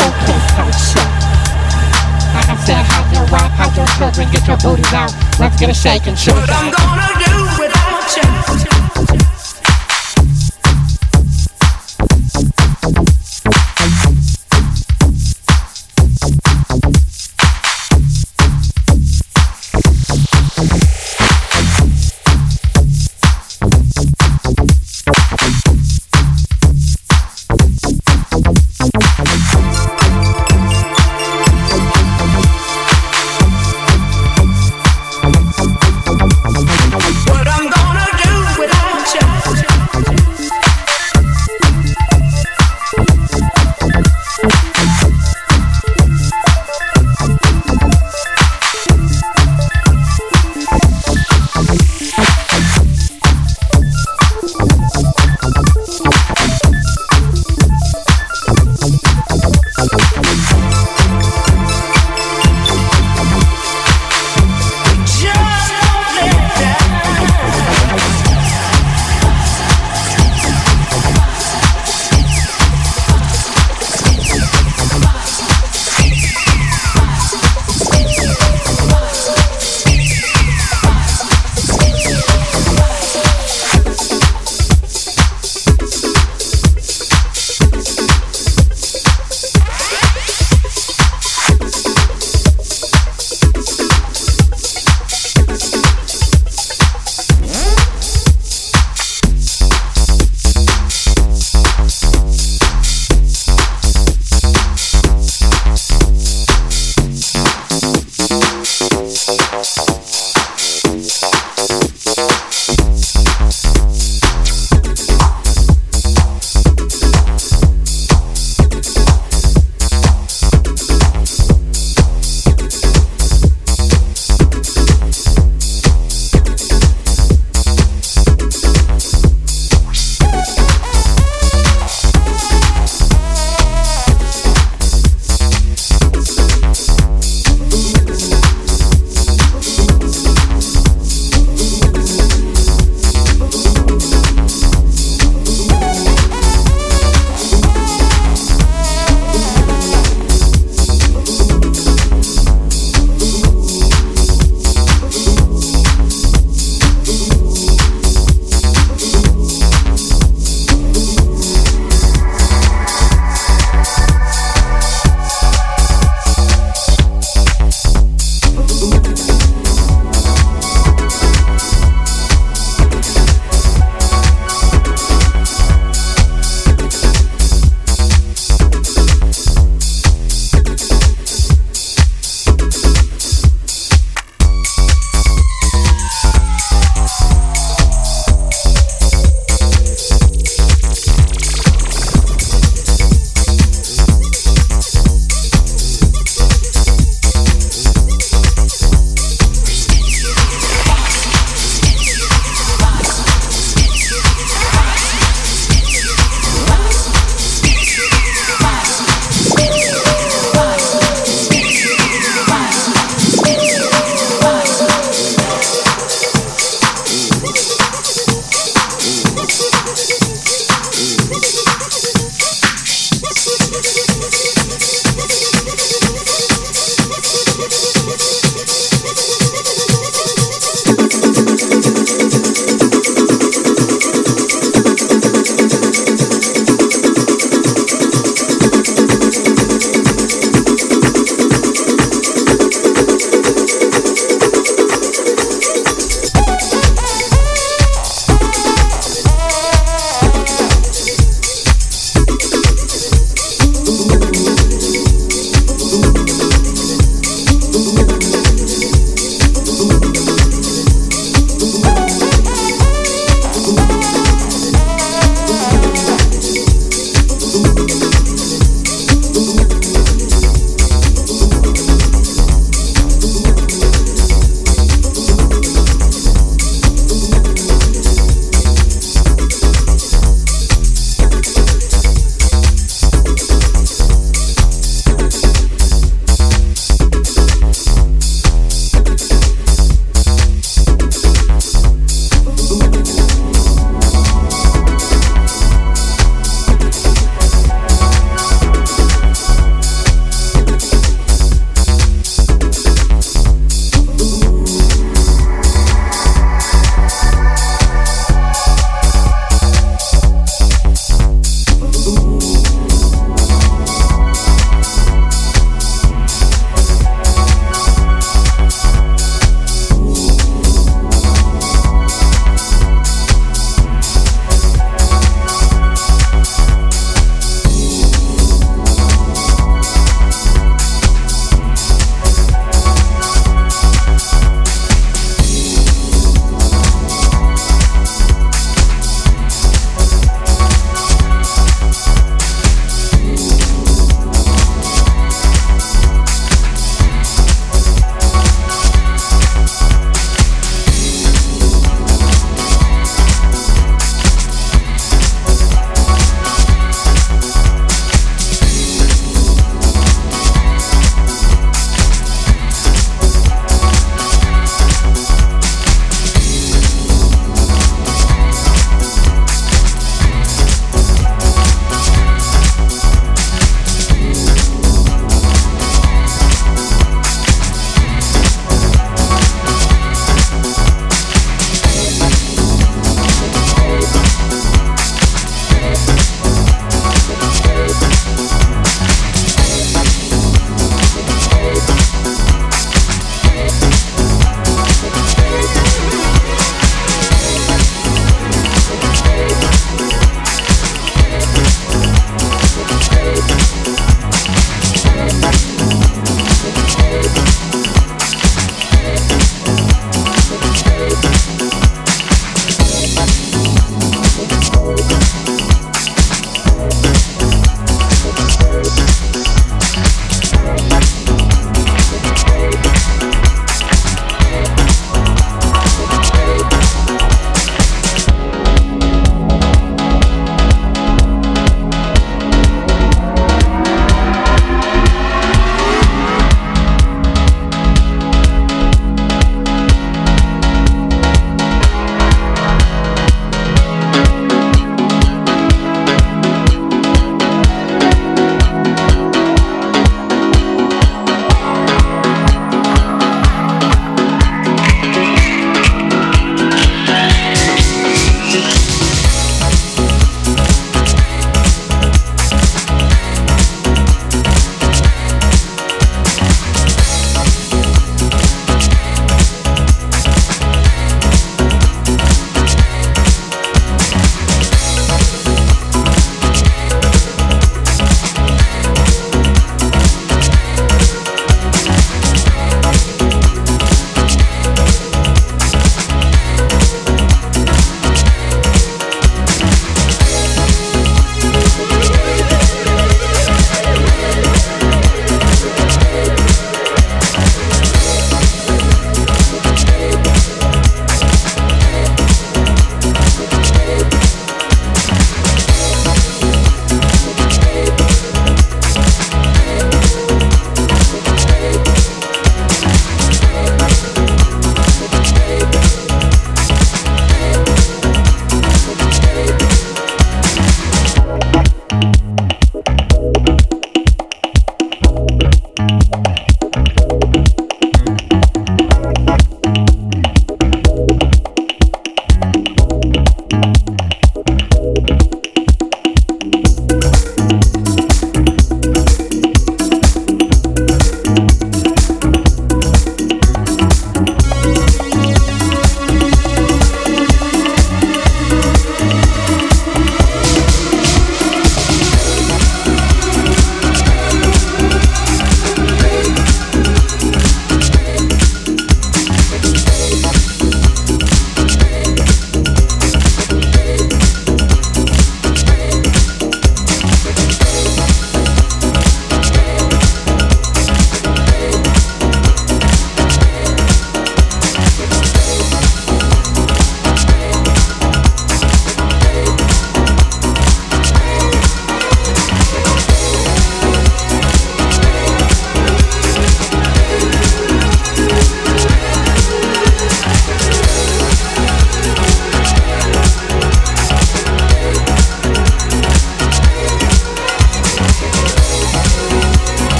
so close, how so. Like I said, hide your wife, hide your children, get your booties out. Let's get a shake and shoot. What I'm gonna do without you.